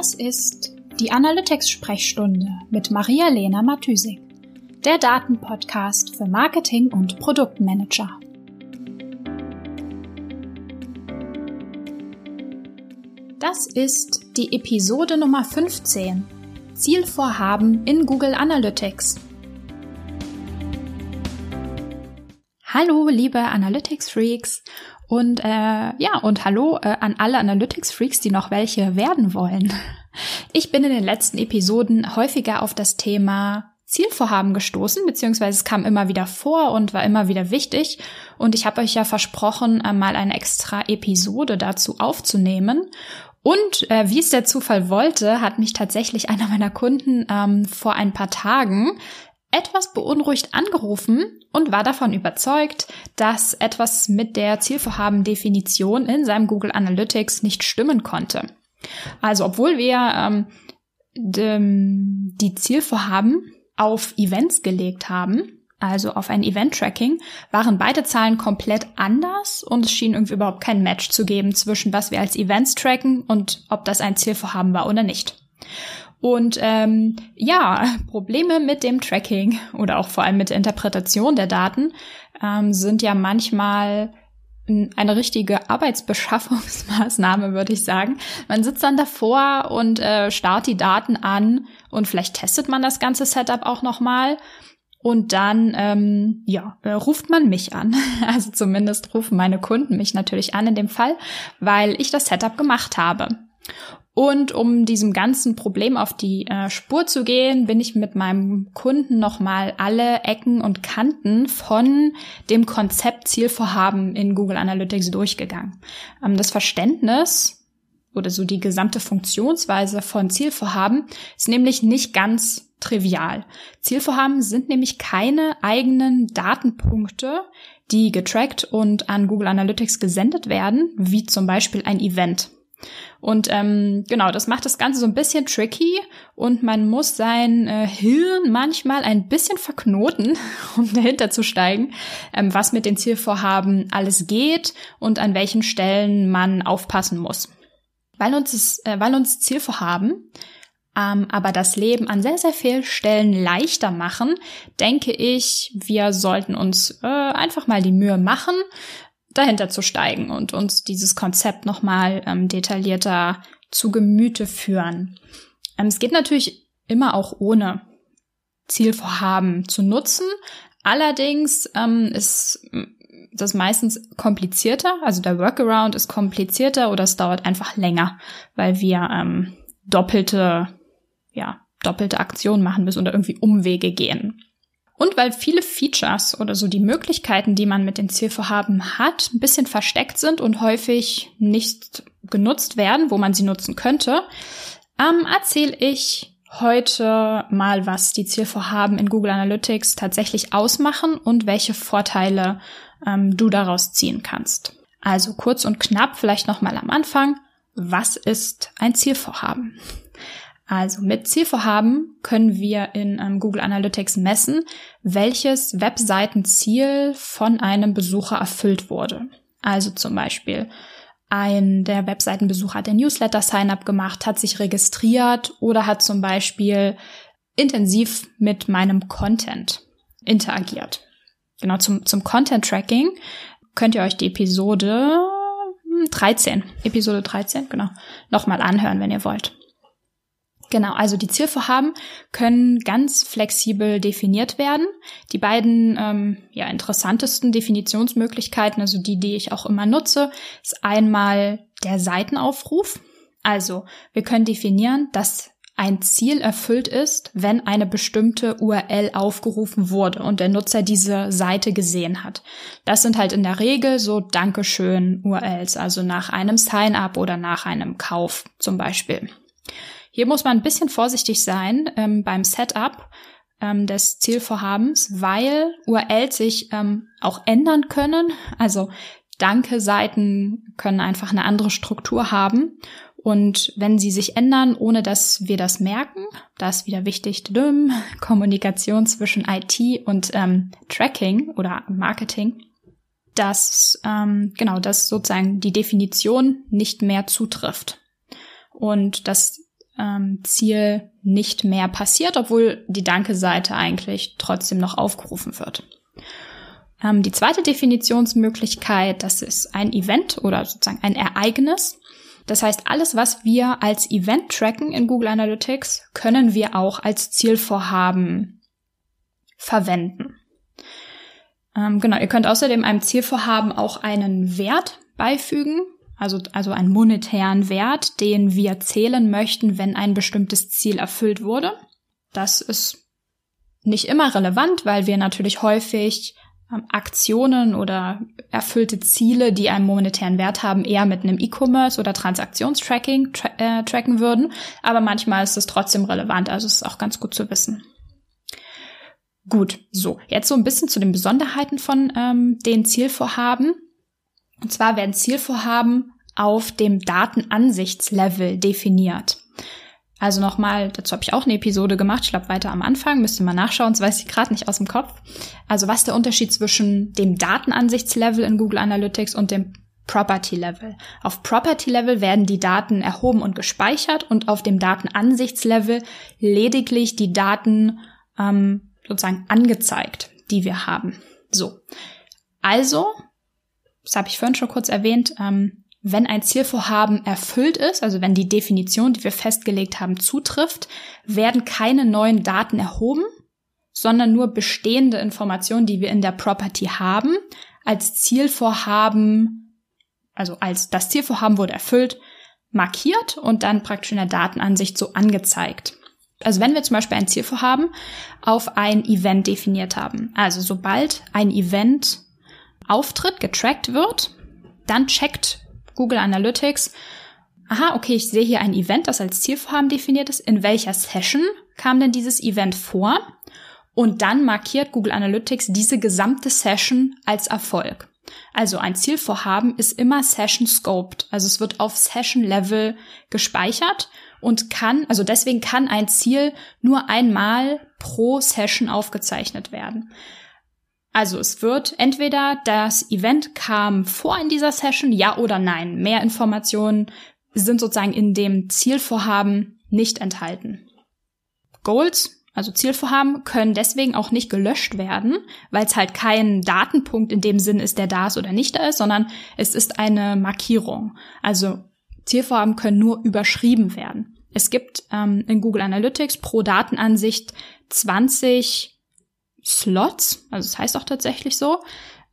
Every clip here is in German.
Das ist die Analytics-Sprechstunde mit Maria-Lena Matysik, der Datenpodcast für Marketing und Produktmanager. Das ist die Episode Nummer 15. Zielvorhaben in Google Analytics. Hallo, liebe Analytics-Freaks und äh, ja, und hallo äh, an alle Analytics-Freaks, die noch welche werden wollen. Ich bin in den letzten Episoden häufiger auf das Thema Zielvorhaben gestoßen, beziehungsweise es kam immer wieder vor und war immer wieder wichtig. Und ich habe euch ja versprochen, äh, mal eine extra Episode dazu aufzunehmen. Und äh, wie es der Zufall wollte, hat mich tatsächlich einer meiner Kunden ähm, vor ein paar Tagen etwas beunruhigt angerufen und war davon überzeugt, dass etwas mit der Zielvorhabendefinition in seinem Google Analytics nicht stimmen konnte. Also obwohl wir ähm, die Zielvorhaben auf Events gelegt haben, also auf ein Event-Tracking, waren beide Zahlen komplett anders und es schien irgendwie überhaupt kein Match zu geben zwischen was wir als Events tracken und ob das ein Zielvorhaben war oder nicht. Und ähm, ja, Probleme mit dem Tracking oder auch vor allem mit der Interpretation der Daten ähm, sind ja manchmal eine richtige Arbeitsbeschaffungsmaßnahme, würde ich sagen. Man sitzt dann davor und äh, starrt die Daten an und vielleicht testet man das ganze Setup auch nochmal. Und dann, ähm, ja, äh, ruft man mich an. Also zumindest rufen meine Kunden mich natürlich an in dem Fall, weil ich das Setup gemacht habe. Und um diesem ganzen Problem auf die äh, Spur zu gehen, bin ich mit meinem Kunden nochmal alle Ecken und Kanten von dem Konzept Zielvorhaben in Google Analytics durchgegangen. Ähm, das Verständnis oder so die gesamte Funktionsweise von Zielvorhaben ist nämlich nicht ganz trivial. Zielvorhaben sind nämlich keine eigenen Datenpunkte, die getrackt und an Google Analytics gesendet werden, wie zum Beispiel ein Event. Und ähm, genau, das macht das Ganze so ein bisschen tricky und man muss sein äh, Hirn manchmal ein bisschen verknoten, um dahinter zu steigen, ähm, was mit den Zielvorhaben alles geht und an welchen Stellen man aufpassen muss. Weil uns, das, äh, weil uns Zielvorhaben ähm, aber das Leben an sehr, sehr vielen Stellen leichter machen, denke ich, wir sollten uns äh, einfach mal die Mühe machen, dahinter zu steigen und uns dieses Konzept nochmal ähm, detaillierter zu Gemüte führen. Ähm, es geht natürlich immer auch ohne Zielvorhaben zu nutzen. Allerdings ähm, ist das meistens komplizierter, also der Workaround ist komplizierter oder es dauert einfach länger, weil wir ähm, doppelte, ja, doppelte Aktionen machen müssen oder irgendwie Umwege gehen. Und weil viele Features oder so die Möglichkeiten, die man mit den Zielvorhaben hat, ein bisschen versteckt sind und häufig nicht genutzt werden, wo man sie nutzen könnte, ähm, erzähle ich heute mal, was die Zielvorhaben in Google Analytics tatsächlich ausmachen und welche Vorteile ähm, du daraus ziehen kannst. Also kurz und knapp vielleicht nochmal am Anfang. Was ist ein Zielvorhaben? Also mit Zielvorhaben können wir in ähm, Google Analytics messen, welches Webseitenziel von einem Besucher erfüllt wurde. Also zum Beispiel ein der Webseitenbesucher hat ein Newsletter Sign-up gemacht, hat sich registriert oder hat zum Beispiel intensiv mit meinem Content interagiert. Genau zum, zum Content Tracking könnt ihr euch die Episode 13, Episode 13, genau, nochmal anhören, wenn ihr wollt. Genau, also die Zielvorhaben können ganz flexibel definiert werden. Die beiden ähm, ja, interessantesten Definitionsmöglichkeiten, also die, die ich auch immer nutze, ist einmal der Seitenaufruf. Also wir können definieren, dass ein Ziel erfüllt ist, wenn eine bestimmte URL aufgerufen wurde und der Nutzer diese Seite gesehen hat. Das sind halt in der Regel so Dankeschön URLs, also nach einem Sign-up oder nach einem Kauf zum Beispiel. Hier muss man ein bisschen vorsichtig sein ähm, beim Setup ähm, des Zielvorhabens, weil URLs sich ähm, auch ändern können. Also Danke-Seiten können einfach eine andere Struktur haben. Und wenn sie sich ändern, ohne dass wir das merken, da ist wieder wichtig, Kommunikation zwischen IT und ähm, Tracking oder Marketing, dass ähm, genau das sozusagen die Definition nicht mehr zutrifft. Und das ähm, Ziel nicht mehr passiert, obwohl die Danke-Seite eigentlich trotzdem noch aufgerufen wird. Ähm, die zweite Definitionsmöglichkeit, das ist ein Event oder sozusagen ein Ereignis. Das heißt, alles, was wir als Event tracken in Google Analytics, können wir auch als Zielvorhaben verwenden. Ähm, genau, ihr könnt außerdem einem Zielvorhaben auch einen Wert beifügen, also, also einen monetären Wert, den wir zählen möchten, wenn ein bestimmtes Ziel erfüllt wurde. Das ist nicht immer relevant, weil wir natürlich häufig ähm, Aktionen oder erfüllte Ziele, die einen monetären Wert haben, eher mit einem E-Commerce oder Transaktionstracking tra äh, tracken würden. Aber manchmal ist es trotzdem relevant, also es ist auch ganz gut zu wissen. Gut, so, jetzt so ein bisschen zu den Besonderheiten von ähm, den Zielvorhaben. Und zwar werden Zielvorhaben auf dem Datenansichtslevel definiert. Also nochmal, dazu habe ich auch eine Episode gemacht, ich glaube weiter am Anfang, müsste mal nachschauen, das weiß ich gerade nicht aus dem Kopf. Also was der Unterschied zwischen dem Datenansichtslevel in Google Analytics und dem Property Level. Auf Property Level werden die Daten erhoben und gespeichert und auf dem Datenansichtslevel lediglich die Daten ähm, sozusagen angezeigt, die wir haben. So. Also, das habe ich vorhin schon kurz erwähnt, ähm, wenn ein Zielvorhaben erfüllt ist, also wenn die Definition, die wir festgelegt haben, zutrifft, werden keine neuen Daten erhoben, sondern nur bestehende Informationen, die wir in der Property haben, als Zielvorhaben, also als das Zielvorhaben wurde erfüllt, markiert und dann praktisch in der Datenansicht so angezeigt. Also wenn wir zum Beispiel ein Zielvorhaben auf ein Event definiert haben, also sobald ein Event auftritt, getrackt wird, dann checkt Google Analytics, aha, okay, ich sehe hier ein Event, das als Zielvorhaben definiert ist. In welcher Session kam denn dieses Event vor? Und dann markiert Google Analytics diese gesamte Session als Erfolg. Also ein Zielvorhaben ist immer Session scoped. Also es wird auf Session Level gespeichert und kann, also deswegen kann ein Ziel nur einmal pro Session aufgezeichnet werden. Also es wird entweder das Event kam vor in dieser Session, ja oder nein. Mehr Informationen sind sozusagen in dem Zielvorhaben nicht enthalten. Goals, also Zielvorhaben, können deswegen auch nicht gelöscht werden, weil es halt kein Datenpunkt in dem Sinn ist, der da ist oder nicht da ist, sondern es ist eine Markierung. Also Zielvorhaben können nur überschrieben werden. Es gibt ähm, in Google Analytics pro Datenansicht 20 Slots, also es das heißt auch tatsächlich so.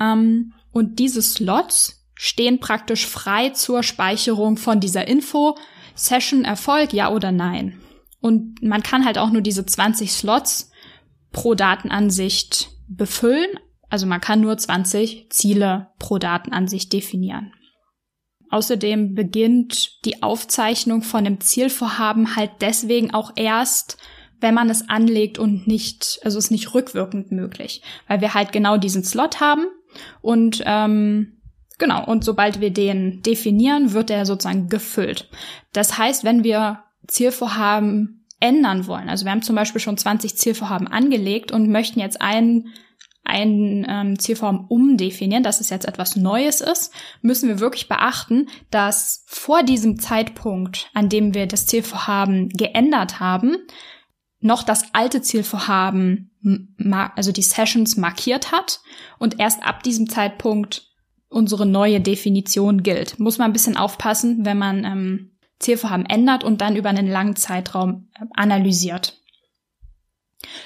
Ähm, und diese Slots stehen praktisch frei zur Speicherung von dieser Info. Session Erfolg, ja oder nein. Und man kann halt auch nur diese 20 Slots pro Datenansicht befüllen. Also man kann nur 20 Ziele pro Datenansicht definieren. Außerdem beginnt die Aufzeichnung von dem Zielvorhaben halt deswegen auch erst, wenn man es anlegt und nicht, also ist nicht rückwirkend möglich, weil wir halt genau diesen Slot haben und ähm, genau, und sobald wir den definieren, wird er sozusagen gefüllt. Das heißt, wenn wir Zielvorhaben ändern wollen, also wir haben zum Beispiel schon 20 Zielvorhaben angelegt und möchten jetzt ein ein ähm, Zielvorhaben umdefinieren, dass es jetzt etwas Neues ist, müssen wir wirklich beachten, dass vor diesem Zeitpunkt, an dem wir das Zielvorhaben geändert haben, noch das alte Zielvorhaben, also die Sessions markiert hat und erst ab diesem Zeitpunkt unsere neue Definition gilt. Muss man ein bisschen aufpassen, wenn man ähm, Zielvorhaben ändert und dann über einen langen Zeitraum äh, analysiert.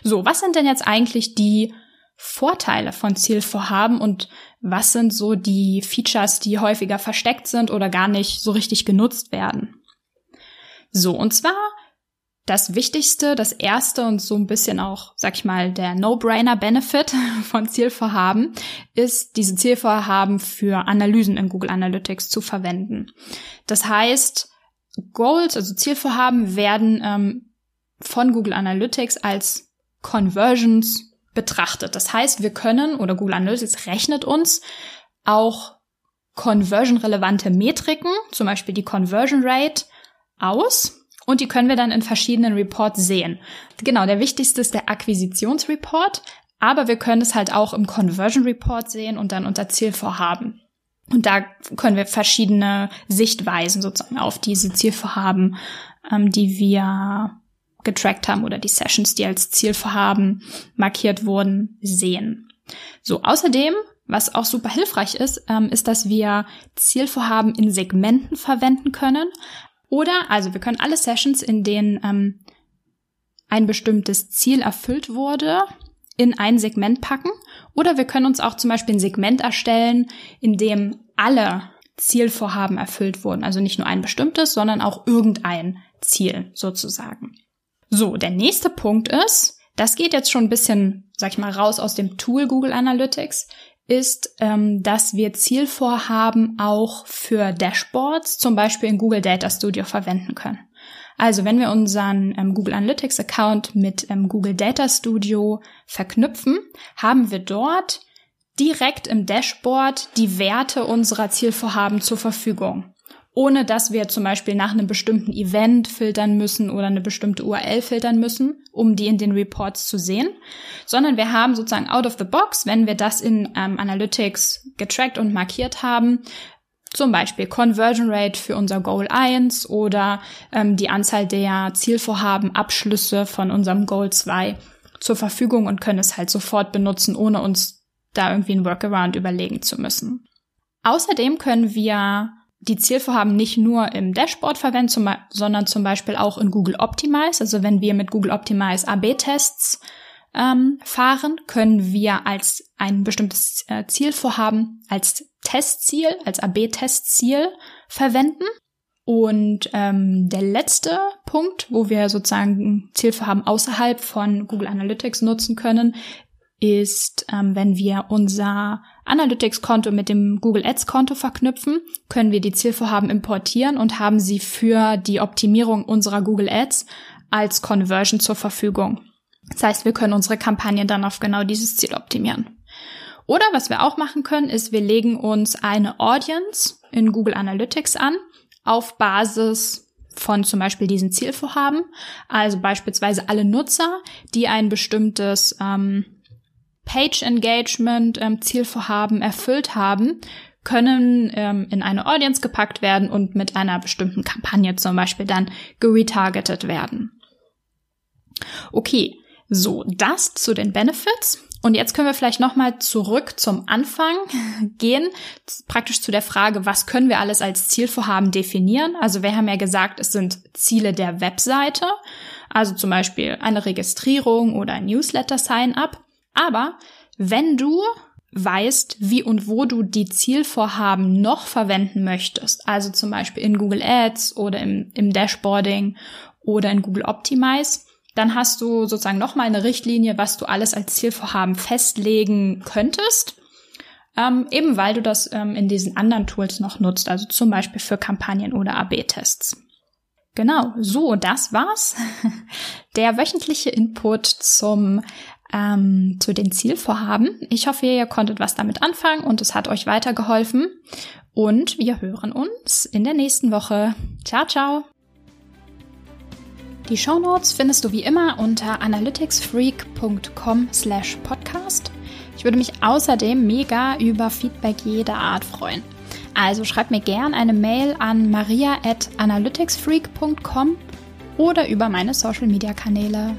So, was sind denn jetzt eigentlich die Vorteile von Zielvorhaben und was sind so die Features, die häufiger versteckt sind oder gar nicht so richtig genutzt werden? So, und zwar das Wichtigste, das Erste und so ein bisschen auch, sag ich mal, der No-Brainer-Benefit von Zielvorhaben ist, diese Zielvorhaben für Analysen in Google Analytics zu verwenden. Das heißt, Goals, also Zielvorhaben, werden ähm, von Google Analytics als Conversions betrachtet. Das heißt, wir können oder Google Analytics rechnet uns auch conversion-relevante Metriken, zum Beispiel die Conversion Rate, aus und die können wir dann in verschiedenen Reports sehen. Genau, der wichtigste ist der Akquisitionsreport, aber wir können es halt auch im Conversion Report sehen und dann unter Zielvorhaben. Und da können wir verschiedene Sichtweisen sozusagen auf diese Zielvorhaben, ähm, die wir getrackt haben oder die Sessions, die als Zielvorhaben markiert wurden, sehen. So, außerdem, was auch super hilfreich ist, ähm, ist, dass wir Zielvorhaben in Segmenten verwenden können. Oder, also wir können alle Sessions, in denen ähm, ein bestimmtes Ziel erfüllt wurde, in ein Segment packen. Oder wir können uns auch zum Beispiel ein Segment erstellen, in dem alle Zielvorhaben erfüllt wurden. Also nicht nur ein bestimmtes, sondern auch irgendein Ziel sozusagen. So, der nächste Punkt ist, das geht jetzt schon ein bisschen, sag ich mal, raus aus dem Tool Google Analytics, ist, ähm, dass wir Zielvorhaben auch für Dashboards, zum Beispiel in Google Data Studio, verwenden können. Also wenn wir unseren ähm, Google Analytics Account mit ähm, Google Data Studio verknüpfen, haben wir dort direkt im Dashboard die Werte unserer Zielvorhaben zur Verfügung. Ohne dass wir zum Beispiel nach einem bestimmten Event filtern müssen oder eine bestimmte URL filtern müssen, um die in den Reports zu sehen, sondern wir haben sozusagen out of the box, wenn wir das in ähm, Analytics getrackt und markiert haben, zum Beispiel Conversion Rate für unser Goal 1 oder ähm, die Anzahl der Zielvorhaben, Abschlüsse von unserem Goal 2 zur Verfügung und können es halt sofort benutzen, ohne uns da irgendwie ein Workaround überlegen zu müssen. Außerdem können wir die Zielvorhaben nicht nur im Dashboard verwenden, zum, sondern zum Beispiel auch in Google Optimize. Also wenn wir mit Google Optimize AB-Tests ähm, fahren, können wir als ein bestimmtes äh, Zielvorhaben als Testziel, als AB-Testziel verwenden. Und ähm, der letzte Punkt, wo wir sozusagen Zielvorhaben außerhalb von Google Analytics nutzen können, ist, ähm, wenn wir unser Analytics-Konto mit dem Google Ads-Konto verknüpfen, können wir die Zielvorhaben importieren und haben sie für die Optimierung unserer Google Ads als Conversion zur Verfügung. Das heißt, wir können unsere Kampagne dann auf genau dieses Ziel optimieren. Oder was wir auch machen können, ist, wir legen uns eine Audience in Google Analytics an auf Basis von zum Beispiel diesen Zielvorhaben. Also beispielsweise alle Nutzer, die ein bestimmtes ähm, Page Engagement ähm, Zielvorhaben erfüllt haben, können ähm, in eine Audience gepackt werden und mit einer bestimmten Kampagne zum Beispiel dann geretargetet werden. Okay, so das zu den Benefits. Und jetzt können wir vielleicht nochmal zurück zum Anfang gehen, praktisch zu der Frage, was können wir alles als Zielvorhaben definieren? Also wir haben ja gesagt, es sind Ziele der Webseite, also zum Beispiel eine Registrierung oder ein Newsletter-Sign-up. Aber wenn du weißt, wie und wo du die Zielvorhaben noch verwenden möchtest, also zum Beispiel in Google Ads oder im, im Dashboarding oder in Google Optimize, dann hast du sozusagen nochmal eine Richtlinie, was du alles als Zielvorhaben festlegen könntest. Ähm, eben weil du das ähm, in diesen anderen Tools noch nutzt, also zum Beispiel für Kampagnen oder AB-Tests. Genau, so, das war's. Der wöchentliche Input zum ähm, zu den Zielvorhaben. Ich hoffe, ihr konntet was damit anfangen und es hat euch weitergeholfen. Und wir hören uns in der nächsten Woche. Ciao, ciao! Die Show Notes findest du wie immer unter analyticsfreak.com slash podcast. Ich würde mich außerdem mega über Feedback jeder Art freuen. Also schreib mir gern eine Mail an maria at analyticsfreak.com oder über meine Social Media Kanäle.